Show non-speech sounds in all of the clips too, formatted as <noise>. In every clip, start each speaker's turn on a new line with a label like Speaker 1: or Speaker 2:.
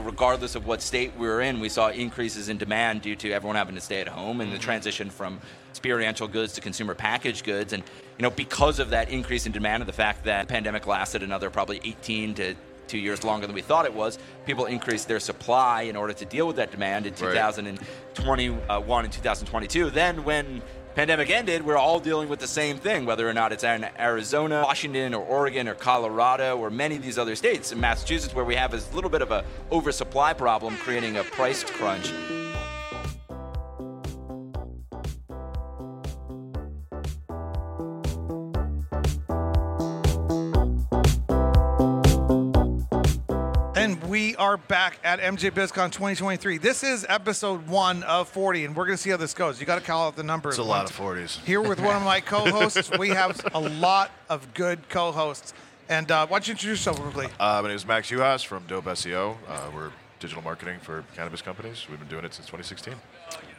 Speaker 1: regardless of what state we were in, we saw increases in demand due to everyone having to stay at home and the mm-hmm. transition from experiential goods to consumer packaged goods. And you know, because of that increase in demand and the fact that the pandemic lasted another probably 18 to two years longer than we thought it was, people increased their supply in order to deal with that demand in
Speaker 2: Right.
Speaker 1: 2021 and uh, 2022. Then when pandemic ended, we're all dealing with the same thing, whether or not it's in Arizona, Washington, or Oregon, or Colorado, or many of these other states. In Massachusetts, where we have a little bit of a oversupply problem, creating a price crunch.
Speaker 3: Are back at MJ BizCon 2023. This is episode one of 40, and we're going to see how this goes. You got to call out the numbers.
Speaker 2: It's a lot of 40s.
Speaker 3: Here with one of my <laughs> co-hosts, we have a lot of good co-hosts. And uh, why don't you introduce yourself quickly?
Speaker 2: Uh, my name is Max Juhasz from Dope SEO. Uh, we're digital marketing for cannabis companies. We've been doing it since 2016.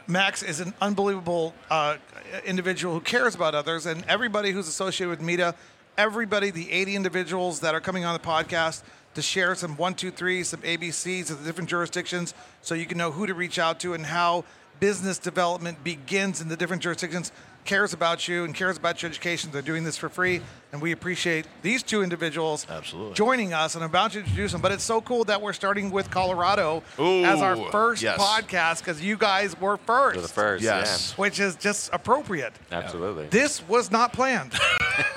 Speaker 3: Max is an unbelievable uh, individual who cares about others, and everybody who's associated with MITA, everybody, the 80 individuals that are coming on the podcast to share some one, two, three, some ABCs of the different jurisdictions, so you can know who to reach out to and how business development begins in the different jurisdictions. Cares about you and cares about your education. They're doing this for free, and we appreciate these two individuals
Speaker 2: Absolutely.
Speaker 3: joining us. And I'm about to introduce them, but it's so cool that we're starting with Colorado as our first
Speaker 2: yes.
Speaker 3: podcast because you guys were 1st
Speaker 4: For the first,
Speaker 2: Yes.
Speaker 3: which is just appropriate.
Speaker 4: absolutely.
Speaker 3: This was not planned. <laughs>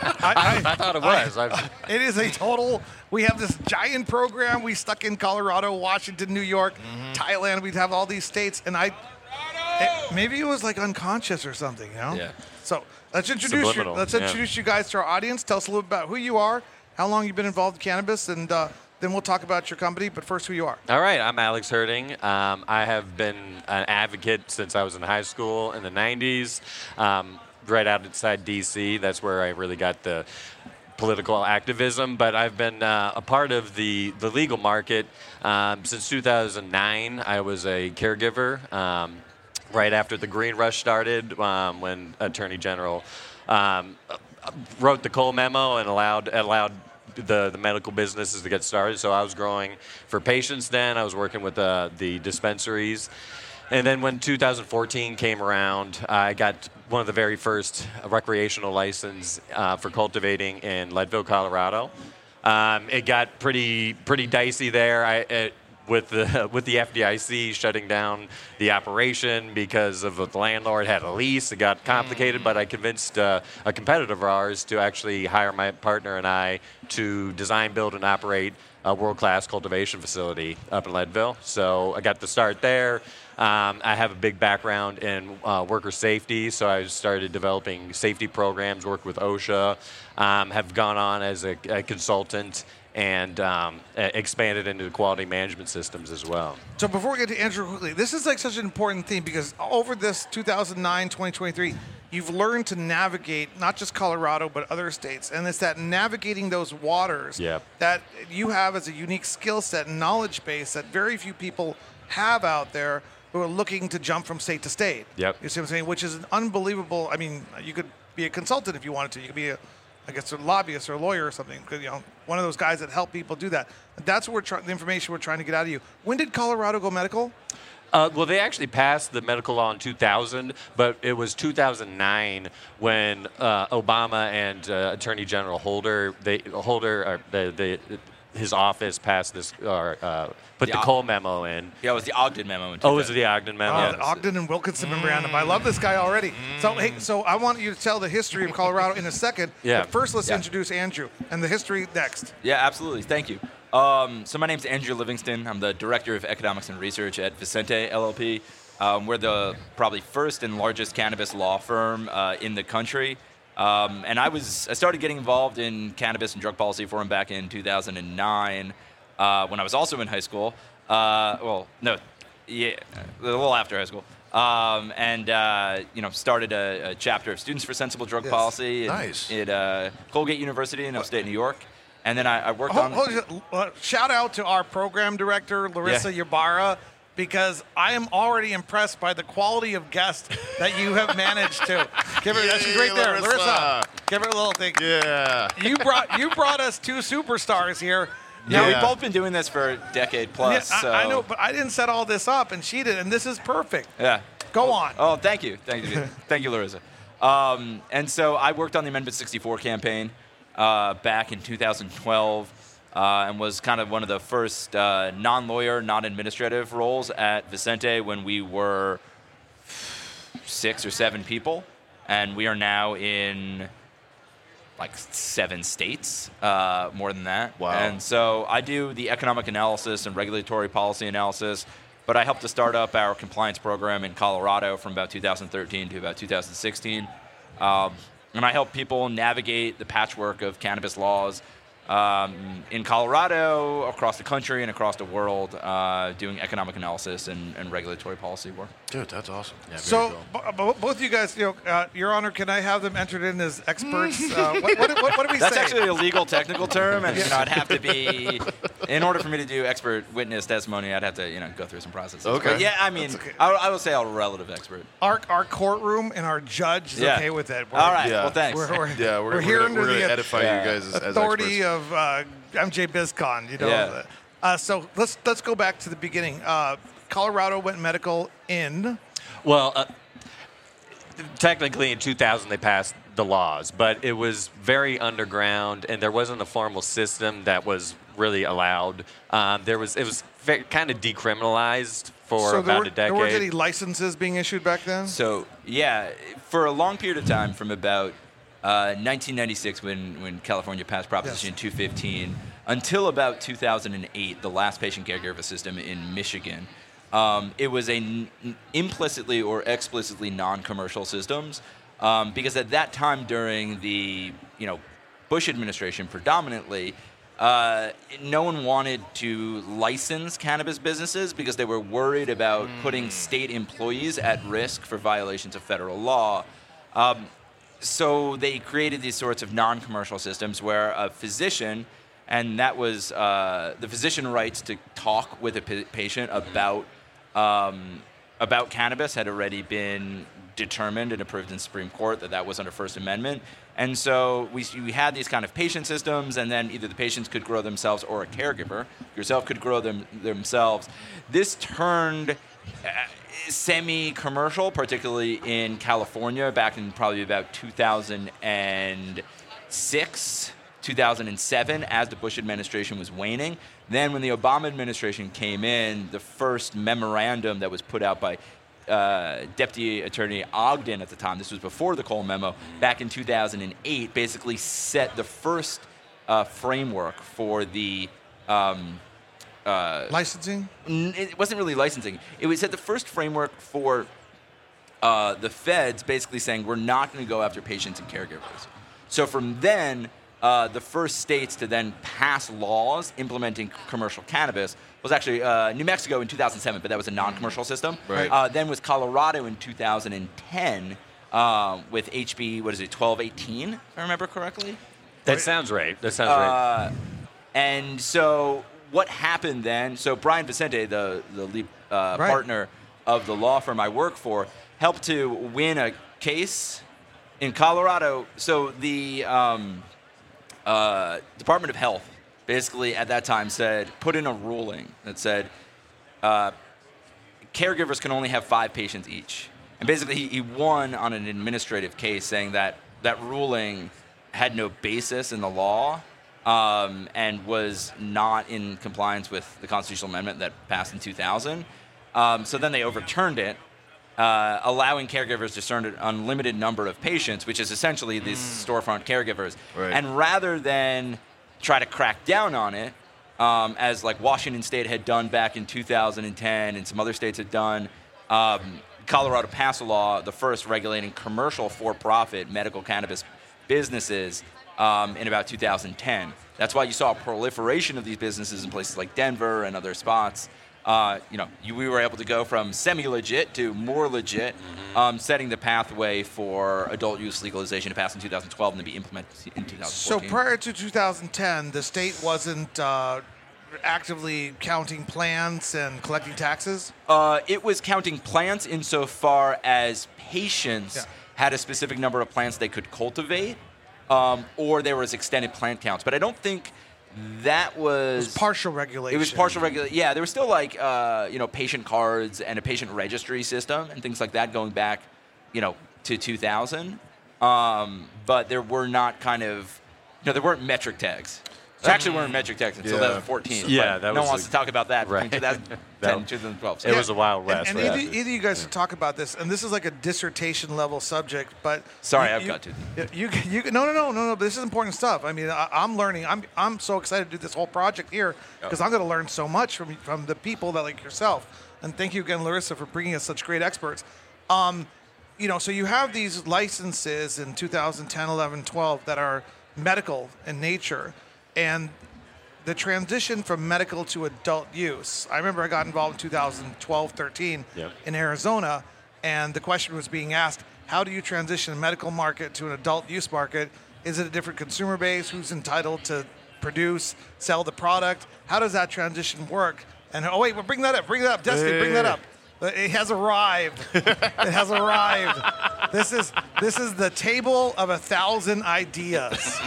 Speaker 3: I,
Speaker 4: I thought it was.
Speaker 3: I- <laughs> it is a total. We have this giant program. We stuck in Colorado, Washington, New York,
Speaker 4: Mm-hmm.
Speaker 3: Thailand. We'd have all these states, and I. it- maybe it was like unconscious or something, you know.
Speaker 4: Yeah.
Speaker 3: So let's introduce you. Let's
Speaker 4: yeah.
Speaker 3: introduce you guys to our audience. Tell us a little bit about who you are, how long you've been involved in cannabis, and uh, then we'll talk about your company. But first, who you are.
Speaker 4: all right, I'm Alex Herding. Um, I have been an advocate since I was in high school in the 90s, um, right outside DC. That's where I really got the political activism, but I've been uh, a part of the, the legal market um, since 2009. I was a caregiver um, right after the Green Rush started um, when Attorney General um, wrote the Cole memo and allowed allowed the, the medical businesses to get started. So I was growing for patients then. I was working with uh, the dispensaries. And then when 2014 came around, I got one of the very first recreational license uh, for cultivating in Leadville, Colorado. Um, it got pretty pretty dicey there. I, it, with the <laughs> with the FDIC shutting down the operation because of the landlord had a lease. It got complicated, but I convinced uh, a competitor of ours to actually hire my partner and I to design, build, and operate a world-class cultivation facility up in Leadville. So I got the start there. Um, I have a big background in uh, worker safety, so I started developing safety programs, worked with OSHA, um, have gone on as a, a consultant, and um, expanded into the quality management systems as well.
Speaker 3: So before we get to Andrew quickly, this is like such an important theme because over this 2009, 2023, you've learned to navigate not just Colorado but other states, and it's that navigating those waters
Speaker 4: Yep.
Speaker 3: that you have as a unique skill set and knowledge base that very few people have out there who are looking to jump from state to state.
Speaker 4: Yep.
Speaker 3: You see what I'm saying? Which is an unbelievable. I mean, you could be a consultant if you wanted to. You could be a I guess a lobbyist or a lawyer or something. You know, one of those guys that help people do that. That's what we're try- the information we're trying to get out of you. When did Colorado go medical?
Speaker 4: Uh, well, they actually passed the medical law in 2000, but it was 2009 when uh, Obama and uh, Attorney General Holder, they Holder, the, the, his office passed this, or uh, put
Speaker 1: The
Speaker 4: the
Speaker 1: op-
Speaker 4: Cole memo in.
Speaker 1: Yeah, it was the Ogden memo. In
Speaker 4: Oh, was it
Speaker 1: 2000.
Speaker 4: the Ogden memo?
Speaker 3: Oh, the Ogden and Wilkinson memorandum. I love this guy already. So, hey, so I want you to tell the history of Colorado in a second.
Speaker 4: Yeah.
Speaker 3: But first, let's
Speaker 1: Yeah.
Speaker 3: introduce Andrew and the history next.
Speaker 1: Yeah, absolutely. Thank you. Um, so my name's Andrew Livingston. I'm the director of economics and research at Vicente LLP. Um, we're the probably first and largest cannabis law firm uh, in the country. Um, and I was I started getting involved in cannabis and drug policy forum back in 2009 uh, when I was also in high school. Uh, well, no, yeah, a little after high school. Um, and uh, you know, started a, a chapter of Students for Sensible Drug
Speaker 3: Yes.
Speaker 1: Policy at,
Speaker 2: Nice.
Speaker 1: at uh, Colgate University in upstate New York. And then I, I worked
Speaker 3: Hold,
Speaker 1: on.
Speaker 3: hold. Uh, shout out to our program director, Larissa Ybarra, because I am already impressed by the quality of guest that you have managed to. <laughs> Give her, that's
Speaker 2: Yay,
Speaker 3: great there, Larissa.
Speaker 2: Larissa.
Speaker 3: Give her a little thing.
Speaker 2: Yeah.
Speaker 3: You brought you brought us two superstars here.
Speaker 1: Yeah,
Speaker 2: Yeah.
Speaker 1: we've both been doing this for a decade
Speaker 3: Yeah,
Speaker 1: plus.
Speaker 3: I,
Speaker 1: so.
Speaker 3: I know, but I didn't set all this up, and she did, and this is perfect.
Speaker 1: Yeah.
Speaker 3: Go on.
Speaker 1: Oh, thank you, thank you, <laughs> thank you, Larissa. Um, and so I worked on the Amendment 64 campaign uh, back in 2012, uh, and was kind of one of the first uh, non-lawyer, non-administrative roles at Vicente when we were six or seven people, and we are now in like seven states, uh, more than that.
Speaker 2: Wow.
Speaker 1: And so I do the economic analysis and regulatory policy analysis, but I helped to start up our compliance program in Colorado from about 2013 to about 2016. Um, and I help people navigate the patchwork of cannabis laws um, in Colorado, across the country, and across the world, uh, doing economic analysis and, and regulatory policy work.
Speaker 2: Dude, that's awesome. Yeah,
Speaker 3: So,
Speaker 2: cool.
Speaker 3: b- b- both of you guys, you know, uh, Your Honor, can I have them entered in as experts? <laughs> uh, what, what, what, what do we
Speaker 1: That's
Speaker 3: say?
Speaker 1: That's actually a legal technical term, and <laughs> you know, I'd have to be, in order for me to do expert witness testimony, I'd have to, you know, go through some processes.
Speaker 2: Okay.
Speaker 1: But yeah, I mean,
Speaker 3: okay.
Speaker 1: I, I will say I'm a relative expert.
Speaker 3: our, our courtroom and our judge is
Speaker 1: Yeah.
Speaker 3: okay with it.
Speaker 1: All right.
Speaker 2: Yeah.
Speaker 1: Well, thanks.
Speaker 3: We're, we're,
Speaker 2: yeah, we're,
Speaker 3: we're
Speaker 2: we're,
Speaker 3: here
Speaker 2: gonna,
Speaker 3: under the
Speaker 2: edify
Speaker 1: Yeah.
Speaker 2: you guys as, as
Speaker 3: authority
Speaker 2: experts.
Speaker 3: of uh, MJ BizCon. You know.
Speaker 1: Yeah.
Speaker 3: Uh, so let's let's go back to the beginning. Colorado went medical in.
Speaker 4: Well, uh, technically in 2000 they passed the laws, but it was very underground, and there wasn't a formal system that was really allowed. Um, there was it was very, kind of decriminalized for
Speaker 3: so
Speaker 4: about
Speaker 3: were,
Speaker 4: a decade.
Speaker 3: there weren't any licenses being issued back then.
Speaker 1: So yeah, for a long period of time, from about uh, 1996 when when California passed Proposition 215 until about 2008, the last patient caregiver system in Michigan. Um, it was a n- implicitly or explicitly non-commercial systems um, because at that time during the you know Bush administration predominantly, uh, no one wanted to license cannabis businesses because they were worried about putting state employees at risk for violations of federal law. Um, so they created these sorts of non-commercial systems where a physician, and that was uh, the physician rights to talk with a patient about um, about cannabis had already been determined and approved in Supreme Court that that was under First Amendment. And so we, we had these kind of patient systems, and then either the patients could grow themselves or a caregiver, yourself, could grow them themselves. This turned uh, semi-commercial, particularly in California, back in probably about 2006, 2007, as the Bush administration was waning. Then, when the Obama administration came in, the first memorandum that was put out by uh, Deputy Attorney Ogden at the time, this was before the Cole memo, back in 2008, basically set the first uh, framework for the um,
Speaker 3: Licensing.
Speaker 1: n- it wasn't really licensing. It was at the first framework for uh, the feds basically saying we're not going to go after patients and caregivers. So from then, uh, the first states to then pass laws implementing commercial cannabis was actually uh, New Mexico in 2007, but that was a non-commercial system.
Speaker 2: Right.
Speaker 1: Uh, then was Colorado in 2010 um, with HB what is it 1218 if I remember correctly.
Speaker 4: that sounds right. That sounds right.
Speaker 1: Uh, and so what happened then? So Brian Vicente, the the lead uh,
Speaker 3: Right.
Speaker 1: partner of the law firm I work for, helped to win a case in Colorado. So the um, uh, Department of Health basically at that time said put in a ruling that said uh, caregivers can only have five patients each. And basically, he, he won on an administrative case saying that that ruling had no basis in the law um, and was not in compliance with the constitutional amendment that passed in 2000. Um, so then they overturned it, uh, allowing caregivers to serve an unlimited number of patients, which is essentially these storefront caregivers.
Speaker 2: Right.
Speaker 1: And rather than try to crack down on it, um, as like Washington State had done back in 2010 and some other states had done, um, Colorado passed a law, the first regulating commercial for-profit medical cannabis businesses um, in about 2010. That's why you saw a proliferation of these businesses in places like Denver and other spots. Uh, you know, you, we were able to go from semi-legit to more legit, um, setting the pathway for adult use legalization to pass in 2012 and to be implemented in 2014.
Speaker 3: So prior to 2010, the state wasn't uh, actively counting plants and collecting taxes.
Speaker 1: Uh, it was counting plants insofar as patients
Speaker 3: Yeah.
Speaker 1: had a specific number of plants they could cultivate, um, or there was extended plant counts. But I don't think that was,
Speaker 3: It's partial regulation.
Speaker 1: It was partial regulation. Yeah, there was still like uh, you know patient cards and a patient registry system and things like that going back, you know, to 2000. Um, but there were not kind of, you know, there weren't METRC tags. There actually weren't METRC tags until
Speaker 2: Yeah.
Speaker 1: 2014.
Speaker 4: Yeah,
Speaker 1: but
Speaker 4: that
Speaker 1: no one wants
Speaker 4: a-
Speaker 1: to talk about that
Speaker 4: Right.
Speaker 1: between 2010 <laughs> and 2012.
Speaker 4: It was a wild west.
Speaker 3: And, and
Speaker 4: right?
Speaker 3: either, either you guys should talk about this, and this is like a dissertation level subject, but
Speaker 1: Sorry,
Speaker 3: you-
Speaker 1: I've
Speaker 3: you-
Speaker 1: got to.
Speaker 3: You, you, no, no, no, no, no. But this is important stuff. I mean, I, I'm learning. I'm, I'm so excited to do this whole project here because I'm going to learn so much from from the people that like yourself. And thank you again, Larissa, for bringing us such great experts. Um, you know, so you have these licenses in 2010, 11, 12 that are medical in nature, and the transition from medical to adult use. I remember I got involved in 2012, 13
Speaker 4: Yep.
Speaker 3: in Arizona, and the question was being asked: How do you transition a medical market to an adult use market? Is it a different consumer base? Who's entitled to produce, sell the product? How does that transition work? And oh wait, well, bring that up. Bring that up, Destiny. Bring that up. Uh, it has arrived. it has arrived. This is this is the table of a thousand ideas.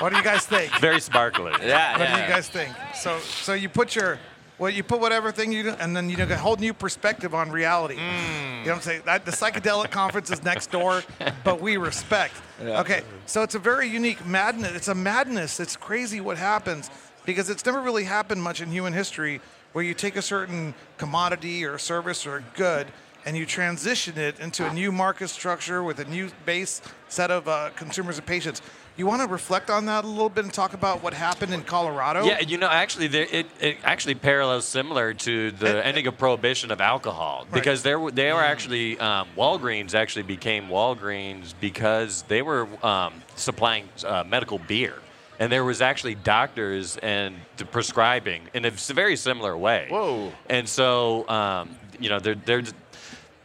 Speaker 3: what do you guys think?
Speaker 4: Very sparkly.
Speaker 1: yeah,
Speaker 3: What
Speaker 1: yeah.
Speaker 3: do you guys think? So, so you put your, well, you put whatever thing you do, and then you know, a whole new perspective on reality. Hmm. You know what I'm saying? That, the psychedelic conference is next door, but we respect. Okay, so it's a very unique madness. It's a madness. It's crazy what happens because it's never really happened much in human history where you take a certain commodity or service or good and you transition it into a new market structure with a new base set of uh, consumers and patients. You want to reflect on that a little bit and talk about what happened in Colorado?
Speaker 4: Yeah, you know, actually, there, it, it actually parallels similar to the ending of prohibition of alcohol because there were- they were actually um, Walgreens actually became Walgreens because they were um, supplying uh, medical beer. And there was actually doctors and prescribing in a very similar way.
Speaker 2: Whoa.
Speaker 4: And so, um, you know, there, there's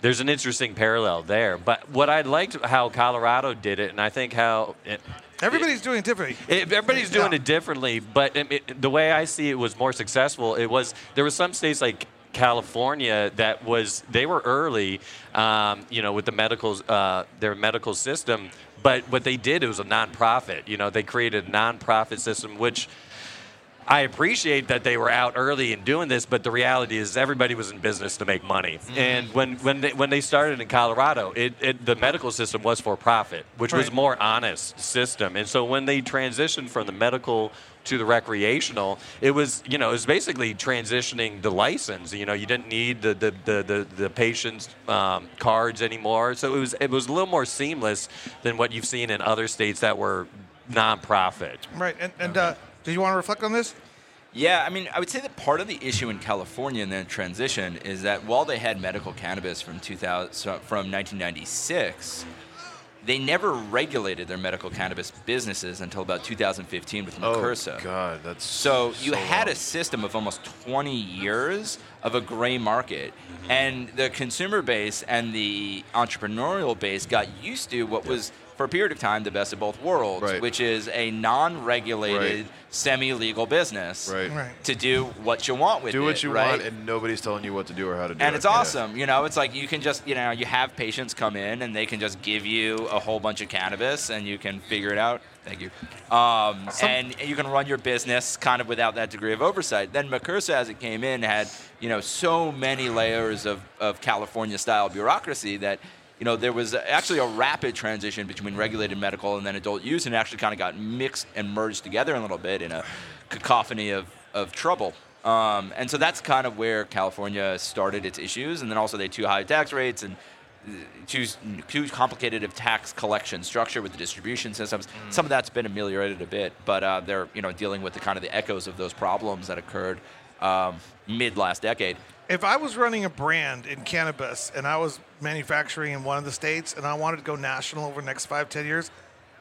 Speaker 4: there's an interesting parallel there. But what I liked how Colorado did it, and I think how it,
Speaker 3: Everybody's doing it differently.
Speaker 4: it, everybody's doing
Speaker 3: Yeah.
Speaker 4: it differently, but it, it- the way I see it was more successful. It was there were some states like California that was they were early, um, you know, with the medical uh, their medical system. But what they did it was a nonprofit. You know, they created a nonprofit system, which I appreciate that they were out early in doing this, but the reality is everybody was in business to make money. And when, when, they, when they started in Colorado, it, it, the medical system was for profit, which was
Speaker 3: Right.
Speaker 4: more honest system. And so when they transitioned from the medical to the recreational, it was you know it was basically transitioning the license. You know, you didn't need the the the the, the patient's um, cards anymore. So it was it was a little more seamless than what you've seen in other states that were nonprofit.
Speaker 3: Right. And, and uh, do you want to reflect on this?
Speaker 1: Yeah, I mean, I would say that part of the issue in California in that transition is that while they had medical cannabis from 2000 so- from 1996, they never regulated their medical cannabis businesses until about 2015 with
Speaker 2: Oh God, that's
Speaker 1: So so you had
Speaker 2: long.
Speaker 1: a system of almost 20 years of a gray market, and the consumer base and the entrepreneurial base got used to what was, for a period of time, the best of both worlds,
Speaker 2: Right.
Speaker 1: which is a non-regulated,
Speaker 2: Right.
Speaker 1: semi-legal business
Speaker 2: Right.
Speaker 3: Right.
Speaker 1: to do what you want with
Speaker 2: Do
Speaker 1: it.
Speaker 2: Do what you
Speaker 1: right?
Speaker 2: want, and nobody's telling you what to do or how to do it.
Speaker 1: and it's
Speaker 2: Yeah.
Speaker 1: awesome. You know, it's like you can just, you know, you have patients come in and they can just give you a whole bunch of cannabis and you can figure it out. Thank you. Um, and you can run your business kind of without that degree of oversight. Then MAUCRSA, as it came in, had, you know, so many layers of, of California style bureaucracy that, you know, there was actually a rapid transition between regulated medical and then adult use and it actually kind of got mixed and merged together a little bit in a cacophony of, of trouble. Um, and so that's kind of where California started its issues. And then also they had too high tax rates and uh, too, too complicated of tax collection structure with the distribution systems. Some of that's been ameliorated a bit, but uh, they're you know dealing with the kind of the echoes of those problems that occurred um, mid last decade.
Speaker 3: If I was running a brand in cannabis and I was manufacturing in one of the states and I wanted to go national over the next five, ten years,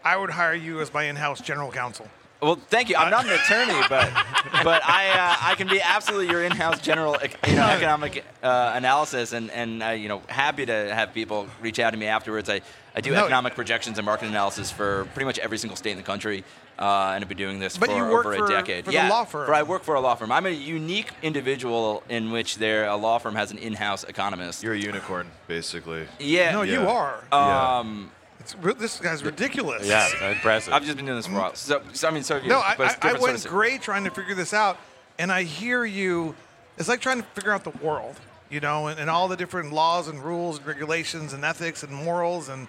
Speaker 3: I would hire you as my in-house general counsel.
Speaker 1: Well, thank you. I'm not an attorney, but <laughs> but I uh, I can be absolutely your in-house general you know economic uh, analysis, and and uh, you know happy to have people reach out to me afterwards. I, I do
Speaker 3: No.
Speaker 1: economic projections and market analysis for pretty much every single state in the country, uh, and I've been doing this
Speaker 3: But
Speaker 1: for
Speaker 3: you work
Speaker 1: over
Speaker 3: for-
Speaker 1: a decade.
Speaker 3: for the
Speaker 1: yeah,
Speaker 3: law firm.
Speaker 1: for- I work for a law firm. I'm a unique individual in which there a law firm has an in-house economist.
Speaker 2: You're a unicorn, basically.
Speaker 1: yeah,
Speaker 3: No, you are.
Speaker 1: um,
Speaker 3: It's, this guy's ridiculous.
Speaker 4: Yeah, impressive.
Speaker 1: I've just been doing this for a while. So, so I mean, so have you.
Speaker 3: No, I,
Speaker 1: but
Speaker 3: I, I went
Speaker 1: sort of-
Speaker 3: great trying to figure this out, and I hear you. It's like trying to figure out the world, you know, and, and all the different laws and rules and regulations and ethics and morals and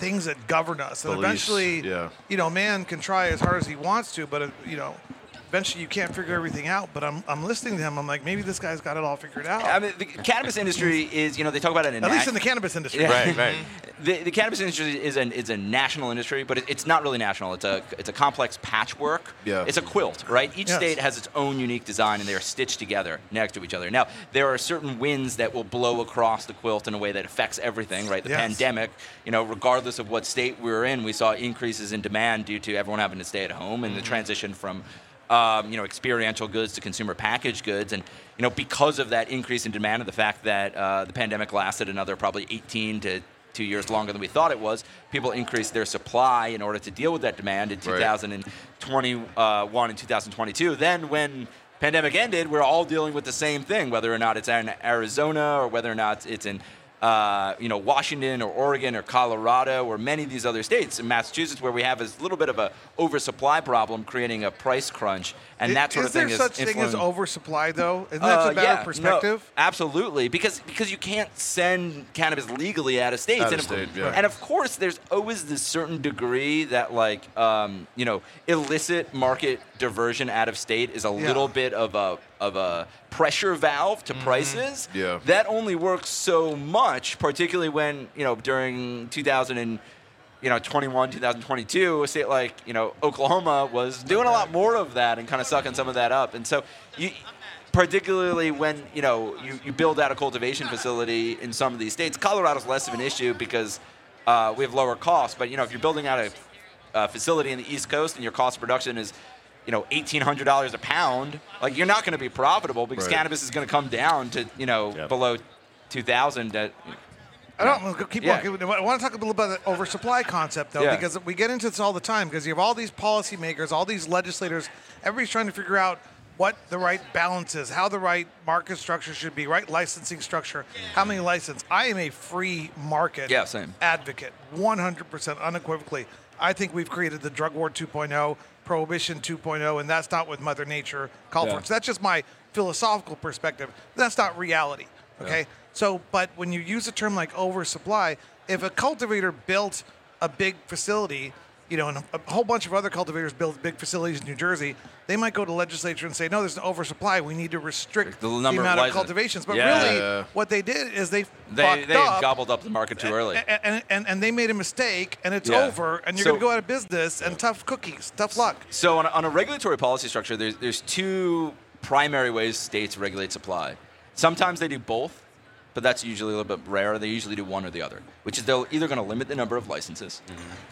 Speaker 3: things that govern us. And
Speaker 2: Beliefs,
Speaker 3: eventually,
Speaker 2: yeah.
Speaker 3: you know, man can try as hard as he wants to, but uh, you know, eventually you can't figure everything out. But I'm, I'm listening to him. I'm like, maybe this guy's got it all figured out.
Speaker 1: I mean, the cannabis industry is, you know, they talk about it in
Speaker 3: At least in the cannabis industry.
Speaker 4: right, right. <laughs>
Speaker 1: The, the cannabis industry is an is a national industry, but it, it's not really national. It's a it's a complex patchwork.
Speaker 2: Yeah.
Speaker 1: It's a quilt, right? Each
Speaker 3: Yes.
Speaker 1: state has its own unique design, and they are stitched together next to each other. Now, there are certain winds that will blow across the quilt in a way that affects everything, right? The
Speaker 3: Yes.
Speaker 1: pandemic, you know, regardless of what state we were in, we saw increases in demand due to everyone having to stay at home and the mm-hmm. transition from um, you know, experiential goods to consumer packaged goods. And, you know, because of that increase in demand and the fact that uh, the pandemic lasted another probably 18 to two years longer than we thought it was, people increased their supply in order to deal with that demand in
Speaker 2: Right.
Speaker 1: 2021 and 2022. Then when pandemic ended, we're all dealing with the same thing, whether or not it's in Arizona or whether or not it's in uh, you know, Washington or Oregon or Colorado or many of these other states in Massachusetts where we have this little bit of a oversupply problem creating a price crunch and that sort
Speaker 3: is
Speaker 1: of thing
Speaker 3: there
Speaker 1: is
Speaker 3: such thing as oversupply though? Isn't that
Speaker 1: uh,
Speaker 3: a better
Speaker 1: yeah, no,
Speaker 3: perspective?
Speaker 1: absolutely, because because you can't send cannabis legally out of states,
Speaker 2: Out of
Speaker 1: and, of,
Speaker 2: state, yeah.
Speaker 1: and of course there's always this certain degree that like um, you know illicit market diversion out of state is a
Speaker 3: Yeah.
Speaker 1: little bit of a of a pressure valve to prices.
Speaker 2: Yeah.
Speaker 1: that only works so much, particularly when you know during 2000 and you know 21 2022 a state like you know oklahoma was doing a lot more of that and kind of sucking some of that up and so you particularly when you know you, you build out a cultivation facility in some of these states colorado's less of an issue because uh, we have lower costs but you know if you're building out a, a facility in the east coast and your cost of production is you know $1800 a pound like you're not going to be profitable because
Speaker 2: Right.
Speaker 1: cannabis is going to come down to you know
Speaker 4: Yep.
Speaker 1: below 2000 at,
Speaker 3: I don't. Keep
Speaker 1: Yeah.
Speaker 3: going. I want to talk a little about the oversupply concept, though,
Speaker 1: Yeah.
Speaker 3: because we get into this all the time. Because you have all these policymakers, all these legislators. Everybody's trying to figure out what the right balance is, how the right market structure should be, right licensing structure, how many license. I am a free market
Speaker 1: Yeah, same.
Speaker 3: advocate, 100% unequivocally. I think we've created the drug war 2.0, prohibition 2.0, and that's not what Mother Nature called
Speaker 1: Yeah.
Speaker 3: for. So that's just my philosophical perspective. That's not reality. Okay. So, but when you use a term like oversupply, if a cultivator built a big facility, you know, and a, whole bunch of other cultivators build big facilities in New Jersey, they might go to legislature and say, no, there's an oversupply. We need to restrict
Speaker 1: The
Speaker 3: the, amount of,
Speaker 1: license-
Speaker 3: cultivations. But
Speaker 1: Yeah.
Speaker 3: really,
Speaker 2: Yeah.
Speaker 3: what they did is they,
Speaker 1: they, they
Speaker 3: up
Speaker 1: gobbled up the market too early
Speaker 3: and, and, and, and they made a mistake and it's
Speaker 1: Yeah.
Speaker 3: over and you're
Speaker 1: So-
Speaker 3: going to go out of business and tough cookies, tough luck.
Speaker 1: So on a, on a regulatory policy structure, there's, there's two primary ways states regulate supply. Sometimes they do both, but that's usually a little bit rare. They usually do one or the other, which is they're either going to limit the number of licenses,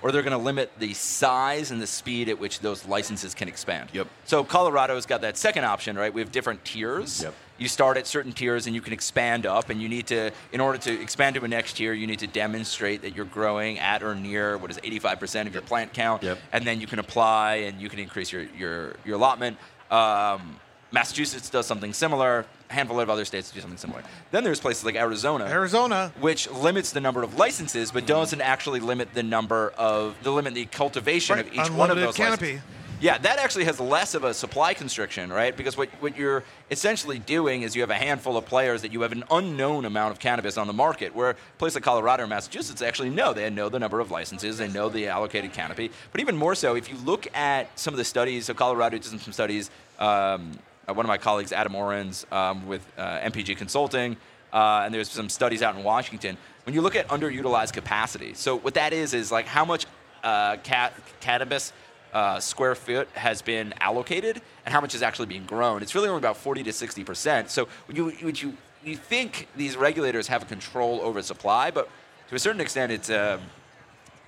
Speaker 1: or they're going to limit the size and the speed at which those licenses can expand.
Speaker 2: Yep.
Speaker 1: So Colorado's got that second option, right? We have different tiers.
Speaker 4: Yep.
Speaker 1: You start at certain tiers and you can expand up, and you need to, in order to expand to a next tier, you need to demonstrate that you're growing at or near what is 85% of your plant count,
Speaker 4: Yep.
Speaker 1: and then you can apply and you can increase your your, your allotment. Um, Massachusetts does something similar. A handful of other states do something similar. Then there's places like Arizona,
Speaker 3: Arizona,
Speaker 1: which limits the number of licenses, but doesn't actually limit the number of the limit the cultivation
Speaker 3: Right,
Speaker 1: of each one of
Speaker 3: unlimited
Speaker 1: those
Speaker 3: canopy.
Speaker 1: licenses. Yeah, that actually has less of a supply constriction, right? Because what, what you're essentially doing is you have a handful of players that you have an unknown amount of cannabis on the market, where places like Colorado or Massachusetts actually know. They know the number of licenses, they know the allocated canopy. But even more so, if you look at some of the studies, so Colorado did some studies, um, one of my colleagues, Adam Orens, um, with uh, MPG Consulting, uh, and there's some studies out in Washington. When you look at underutilized capacity, so what that is is like how much uh, cat, cannabis uh, square foot has been allocated and how much is actually being grown. It's really only about 40 to 60 percent. So you, when you you think these regulators have control over supply, but to a certain extent, it's a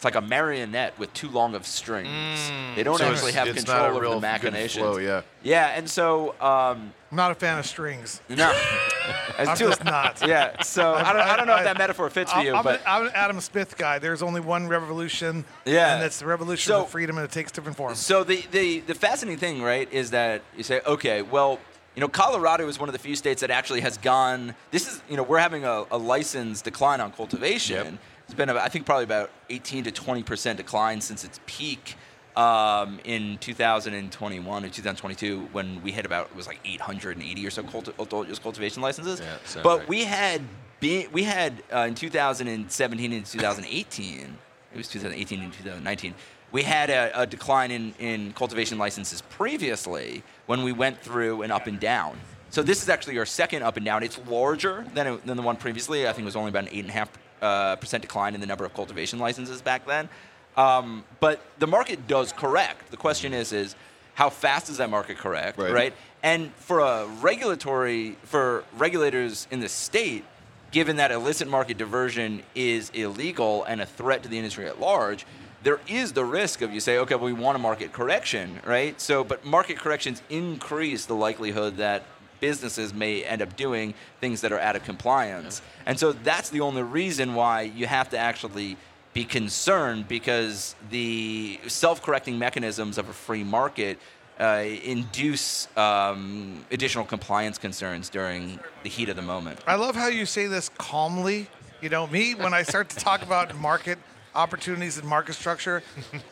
Speaker 1: it's like a marionette with too long of strings. They don't
Speaker 2: So it's-
Speaker 1: actually have
Speaker 2: it's
Speaker 1: control
Speaker 2: not a
Speaker 1: over
Speaker 2: real
Speaker 1: the
Speaker 2: good
Speaker 1: machinations.
Speaker 2: flow, yeah.
Speaker 1: Yeah, and so um,
Speaker 3: I'm not a fan of strings.
Speaker 1: no, <laughs>
Speaker 3: I'm
Speaker 1: too-
Speaker 3: just not. <laughs>
Speaker 1: Yeah, so I don't, I don't know if that metaphor fits for
Speaker 3: I'm,
Speaker 1: you,
Speaker 3: I'm,
Speaker 1: but
Speaker 3: an, I'm an Adam Smith guy. There's only one revolution,
Speaker 1: Yeah.
Speaker 3: and it's the revolution
Speaker 1: So-
Speaker 3: of freedom, and it takes different forms.
Speaker 1: So the, the, the fascinating thing, right, is that you say, okay, well, you know, Colorado is one of the few states that actually has gone. This is, you know, we're having a, a license decline on cultivation.
Speaker 4: Yep.
Speaker 1: It's been, about, I think, probably about 18 to 20 percent decline since its peak um, in 2021 or 2022 when we had about it was like 880 or so culti- adult use cultivation licenses.
Speaker 4: Yeah,
Speaker 1: but
Speaker 4: right.
Speaker 1: we had be, we had uh, in 2017 and 2018. It was 2018 and 2019. We had a, a decline in, in cultivation licenses previously when we went through an up and down. So this is actually our second up and down. It's larger than, it, than the one previously. I think it was only about an eight and a half uh, percent decline in the number of cultivation licenses back then. Um, but the market does correct. The question is, is how fast does that market correct,
Speaker 2: Right.
Speaker 1: right? And for a regulatory, for regulators in the state, given that illicit market diversion is illegal and a threat to the industry at large, there is the risk of you say, okay, well, we want a market correction, right? So, but market corrections increase the likelihood that businesses may end up doing things that are out of compliance. And so that's the only reason why you have to actually be concerned because the self-correcting mechanisms of a free market uh, induce um, additional compliance concerns during the heat of the moment.
Speaker 3: I love how you say this calmly. You know, me, when I start to talk about market opportunities and market structure,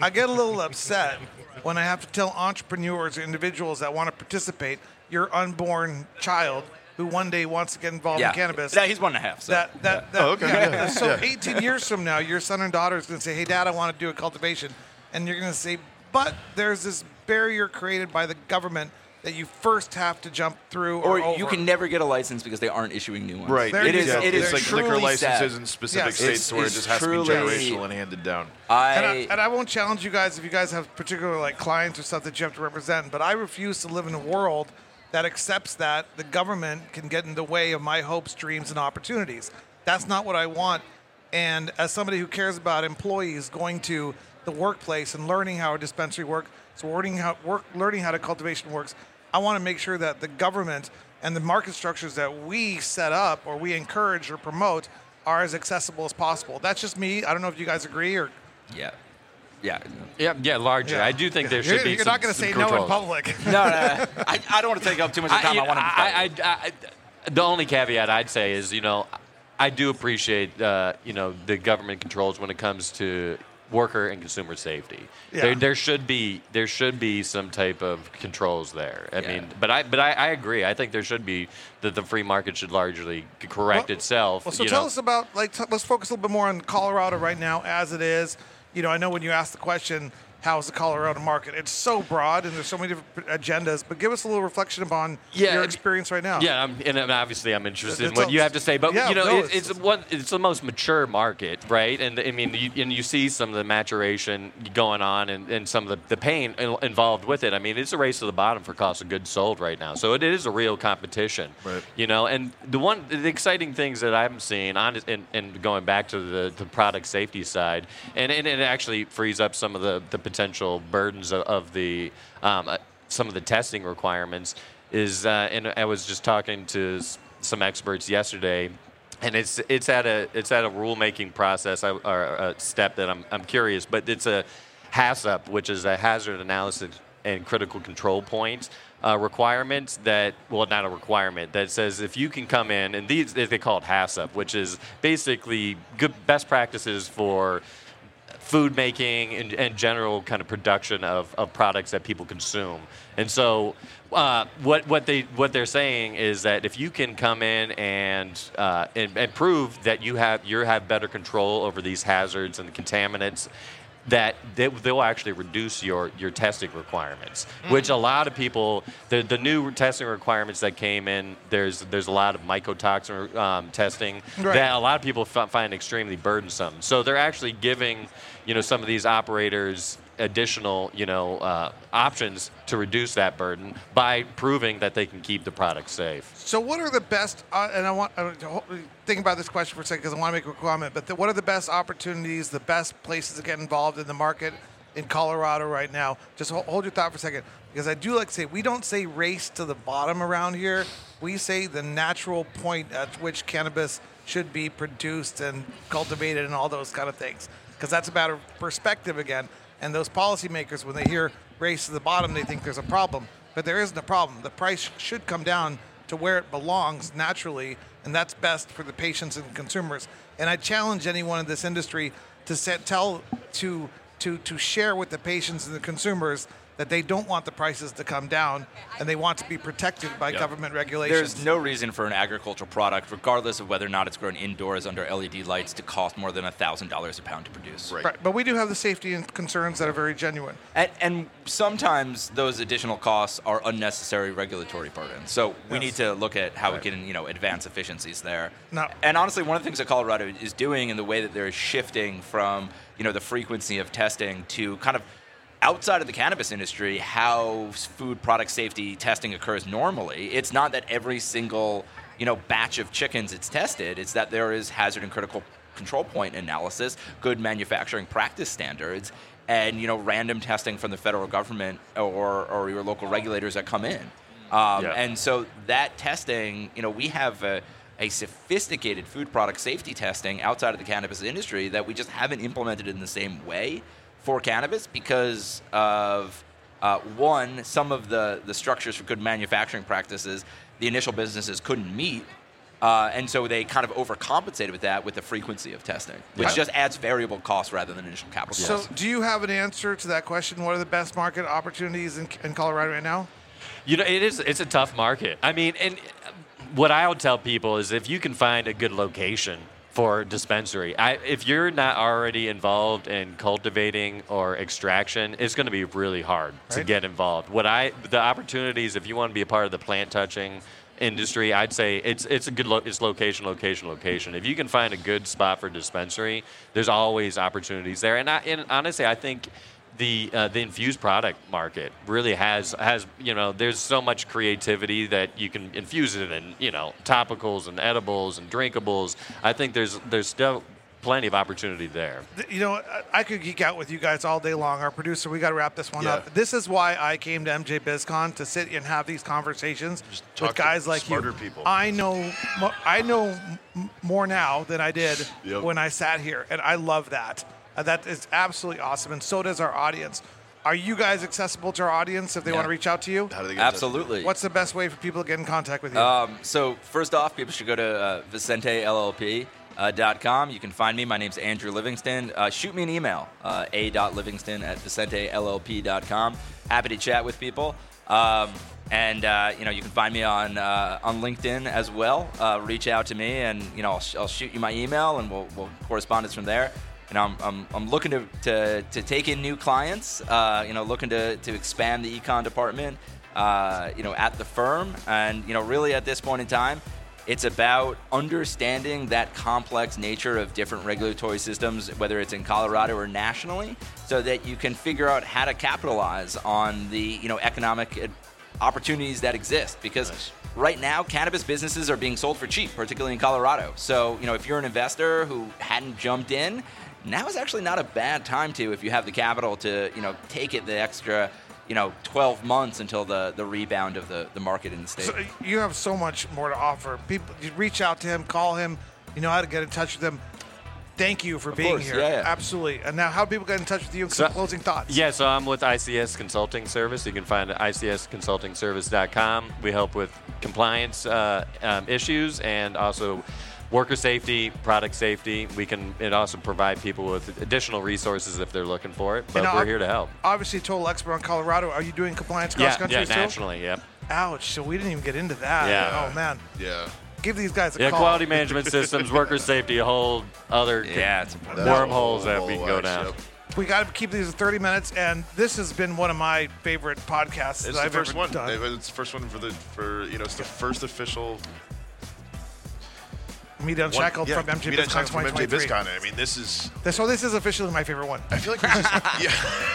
Speaker 3: I get a little upset when I have to tell entrepreneurs or individuals that want to participate, your unborn child who one day wants to get involved in cannabis.
Speaker 1: Yeah, he's one and a half. So.
Speaker 3: that that, that
Speaker 2: Oh, okay.
Speaker 3: yeah.
Speaker 2: Yeah.
Speaker 3: So
Speaker 2: Yeah.
Speaker 3: 18 years from now, your son and daughter is going to say, "Hey, Dad, I want to do a cultivation," and you're going to say, "But there's this barrier created by the government that you first have to jump through."
Speaker 1: or
Speaker 3: Or,
Speaker 1: you can never get a license because they aren't issuing new ones.
Speaker 2: Right.
Speaker 3: There
Speaker 1: It
Speaker 3: you
Speaker 1: is.
Speaker 3: go.
Speaker 1: It
Speaker 2: it's like
Speaker 1: truly
Speaker 2: liquor licenses
Speaker 1: sad.
Speaker 2: in specific
Speaker 3: Yes.
Speaker 2: states
Speaker 1: It's-
Speaker 2: where it
Speaker 1: it's
Speaker 2: just has to be generational and handed down.
Speaker 1: I,
Speaker 3: And I, and I won't challenge you guys if you guys have particular like clients or stuff that you have to represent, but I refuse to live in a world that accepts that the government can get in the way of my hopes, dreams, and opportunities. That's not what I want. And as somebody who cares about employees going to the workplace and learning how a dispensary works, so learning how work, learning how the cultivation works, I want to make sure that the government and the market structures that we set up or we encourage or promote are as accessible as possible. That's just me. I don't know if you guys agree or
Speaker 1: yeah, yeah.
Speaker 4: Yeah, yeah, larger.
Speaker 3: Yeah.
Speaker 4: I do think there
Speaker 3: You're-
Speaker 4: should be.
Speaker 3: You're
Speaker 4: some-
Speaker 3: not going to
Speaker 4: some
Speaker 3: say no in public. <laughs>
Speaker 1: No, no, I, I don't want to take up too much of time. I, want to.
Speaker 4: I, I, I, the only caveat I'd say is, you know, I do appreciate, uh, you know, the government controls when it comes to worker and consumer safety.
Speaker 3: Yeah.
Speaker 4: There, there should be there should be some type of controls there. I
Speaker 1: Yeah.
Speaker 4: mean, but I but I, I agree. I think there should be that the free market should largely correct
Speaker 3: Well-
Speaker 4: itself.
Speaker 3: Well, so tell
Speaker 4: know.
Speaker 3: us about like t- let's focus a little bit more on Colorado right now as it is. You know, I know when you asked the question, how's the Colorado market? It's so broad and there's so many different agendas. But give us a little reflection upon
Speaker 4: Yeah,
Speaker 3: your experience right now.
Speaker 4: Yeah, I'm, and obviously I'm interested in what
Speaker 3: a-
Speaker 4: you have to say, but
Speaker 3: yeah,
Speaker 4: you know,
Speaker 3: no,
Speaker 4: it,
Speaker 3: it's-
Speaker 4: it's one, it's the most mature market, right? And I mean, you, and you see some of the maturation going on, and, and some of the, the pain involved with it. I mean, it's a race to the bottom for cost of goods sold right now, so it is a real competition,
Speaker 2: Right.
Speaker 4: You know, and the one, the exciting things that I'm seeing on, and, and going back to the, the product safety side, and, and it actually frees up some of the, the potential burdens of, of the um, uh, some of the testing requirements is, uh, and I was just talking to some experts yesterday, and it's it's at a it's at a rulemaking process I- or a step that I'm I'm curious, but it's a HACCP, which is a hazard analysis and critical control point uh, requirement that well not a requirement that says if you can come in and these they call it HACCP, which is basically good best practices for food making and, and general kind of production of, of products that people consume. And so, uh, what what they what they're saying is that if you can come in and, uh, and and prove that you have you have better control over these hazards and contaminants. That they, they'll actually reduce your, your testing requirements, which a lot of people, the, the new testing requirements that came in, there's there's a lot of mycotoxin um, testing
Speaker 3: Right.
Speaker 4: that a lot of people fi- find extremely burdensome. So they're actually giving, you know, some of these operators additional, you know, uh, options to reduce that burden by proving that they can keep the product safe.
Speaker 3: So, what are the best? Uh, and I want uh, think about this question for a second because I want to make a comment. But the, what are the best opportunities, the best places to get involved in the market in Colorado right now? Just ho- hold your thought for a second because I do like to say we don't say race to the bottom around here. We say the natural point at which cannabis should be produced and cultivated and all those kind of things because that's a matter of perspective again. And those policymakers, when they hear race to the bottom, they think there's a problem. But there isn't a problem. The price should come down to where it belongs naturally, and that's best for the patients and consumers. And I challenge anyone in this industry to set, tell to to to share with the patients and the consumers that they don't want the prices to come down and they want to be protected by government regulations.
Speaker 1: There's no reason for an agricultural product, regardless of whether or not it's grown indoors under LED lights, to cost more than $1,000 a pound to produce.
Speaker 2: Right.
Speaker 3: Right, but we do have the safety and concerns that are very genuine.
Speaker 1: And, and sometimes those additional costs are unnecessary regulatory burdens. So we
Speaker 3: Yes.
Speaker 1: need to look at how we can, you know, advance efficiencies there.
Speaker 3: Now-
Speaker 1: and honestly, one of the things that Colorado is doing in the way that they're shifting from, you know, the frequency of testing to kind of outside of the cannabis industry, how food product safety testing occurs normally. It's not that every single, you know, batch of chickens it's tested. It's that there is hazard and critical control point analysis, good manufacturing practice standards, and you know random testing from the federal government or, or your local regulators that come in. Um,
Speaker 4: Yeah.
Speaker 1: And so that testing, you know, we have a, a sophisticated food product safety testing outside of the cannabis industry that we just haven't implemented in the same way for cannabis because of uh, one, some of the, the structures for good manufacturing practices the initial businesses couldn't meet. Uh, and so they kind of overcompensated with that with the frequency of testing, which
Speaker 3: Yeah.
Speaker 1: just adds variable costs rather than initial capital
Speaker 3: So,
Speaker 1: costs.
Speaker 3: do you have an answer to that question? What are the best market opportunities in, in Colorado right now?
Speaker 4: You know, it is. It's a tough market. I mean, and what I would tell people is if you can find a good location for dispensary, I, if you're not already involved in cultivating or extraction, it's going to be really hard to get involved. What I the opportunities, if you want to be a part of the plant touching industry, I'd say it's it's a good lo- it's location, location, location. If you can find a good spot for dispensary, there's always opportunities there. And I, and honestly, I think the uh, the infused product market really has has you know there's so much creativity that you can infuse it in you know topicals and edibles and drinkables. I think there's there's still plenty of opportunity there.
Speaker 3: You know, I- I could geek out with you guys all day long. Our producer, we got to wrap this one
Speaker 2: Yeah.
Speaker 3: up. This is why I came to MJ BizCon to sit and have these conversations
Speaker 2: talk
Speaker 3: with guys like
Speaker 2: smarter
Speaker 3: you.
Speaker 2: people.
Speaker 3: I know, I know more now than I did
Speaker 2: Yep.
Speaker 3: when I sat here, and I love that. Uh, that is absolutely awesome, and so does our audience. Are you guys accessible to our audience if they
Speaker 1: Yeah.
Speaker 3: want to reach out to you?
Speaker 2: How do they get in touch with you?
Speaker 1: Absolutely.
Speaker 3: What's the best way for people to get in contact with you?
Speaker 1: Um, so first off, people should go to uh, VicenteLLP.com. You can find me. My name's Andrew Livingston. Uh, shoot me an email, uh, a.livingston at VicenteLLP.com. Happy to chat with people. Um, and uh, you know you can find me on uh, on LinkedIn as well. Uh, reach out to me, and you know I'll, sh- I'll shoot you my email, and we'll, we'll correspondence from there. And I'm, I'm, I'm looking to, to, to take in new clients. Uh, you know, looking to, to expand the econ department. Uh, you know, at the firm, and you know, really at this point in time, it's about understanding that complex nature of different regulatory systems, whether it's in Colorado or nationally, so that you can figure out how to capitalize on the you know economic opportunities that exist. Because
Speaker 2: Nice.
Speaker 1: right now, cannabis businesses are being sold for cheap, particularly in Colorado. So you know, if you're an investor who hadn't jumped in, now is actually not a bad time to if you have the capital to you know take it the extra you know 12 months until the the rebound of the the market in the state.
Speaker 3: So you have so much more to offer. People, you reach out to him, call him. You know how to get in touch with him. Thank you for being
Speaker 1: course,
Speaker 3: here.
Speaker 1: yeah, yeah.
Speaker 3: Absolutely. And now, how do people get in touch with you? and
Speaker 4: So-
Speaker 3: Some closing thoughts.
Speaker 4: Yeah, so I'm with ICS Consulting Service. You can find it at icsconsultingservice.com. We help with compliance uh, um, issues and also worker safety, product safety. We can it also provide people with additional resources if they're looking for it. But
Speaker 3: And
Speaker 4: we're
Speaker 3: ob-
Speaker 4: here to help.
Speaker 3: Obviously, total expert on Colorado. Are you doing compliance cross
Speaker 4: Yeah,
Speaker 3: country
Speaker 4: yeah,
Speaker 3: too?
Speaker 4: nationally. Yep.
Speaker 3: Ouch. So we didn't even get into that.
Speaker 4: Yeah.
Speaker 3: Oh man.
Speaker 2: Yeah.
Speaker 3: Give these guys a call.
Speaker 4: Yeah,
Speaker 3: call.
Speaker 4: quality management <laughs> systems, worker safety, a whole other
Speaker 1: Yeah, it's
Speaker 2: a
Speaker 4: wormholes that we can go down.
Speaker 2: yep.
Speaker 3: We got to keep these at 30 minutes, and this has been one of my favorite podcasts
Speaker 2: It's
Speaker 3: that
Speaker 2: the
Speaker 3: I've
Speaker 2: first
Speaker 3: ever
Speaker 2: one.
Speaker 3: done.
Speaker 2: It's the first one for the for you know it's the first official
Speaker 3: MITA Unshackled
Speaker 2: one,
Speaker 3: from MJ
Speaker 2: MITA
Speaker 3: BizCon
Speaker 2: Unshackled from MJ
Speaker 3: 2023.
Speaker 2: BizCon. I mean, this is.
Speaker 3: This- So this is officially my favorite one.
Speaker 2: I feel like we just, <laughs> yeah.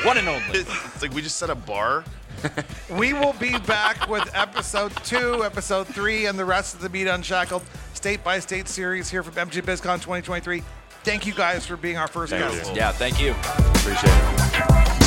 Speaker 1: One and only. <laughs>
Speaker 2: It's like we just set a bar. <laughs>
Speaker 3: We will be back with episode two, episode three, and the rest of the MITA Unshackled state by state series here from MJ BizCon 2023. Thank you guys for being our first
Speaker 4: Thank
Speaker 3: guests.
Speaker 4: you.
Speaker 1: Yeah, thank you.
Speaker 4: Appreciate it.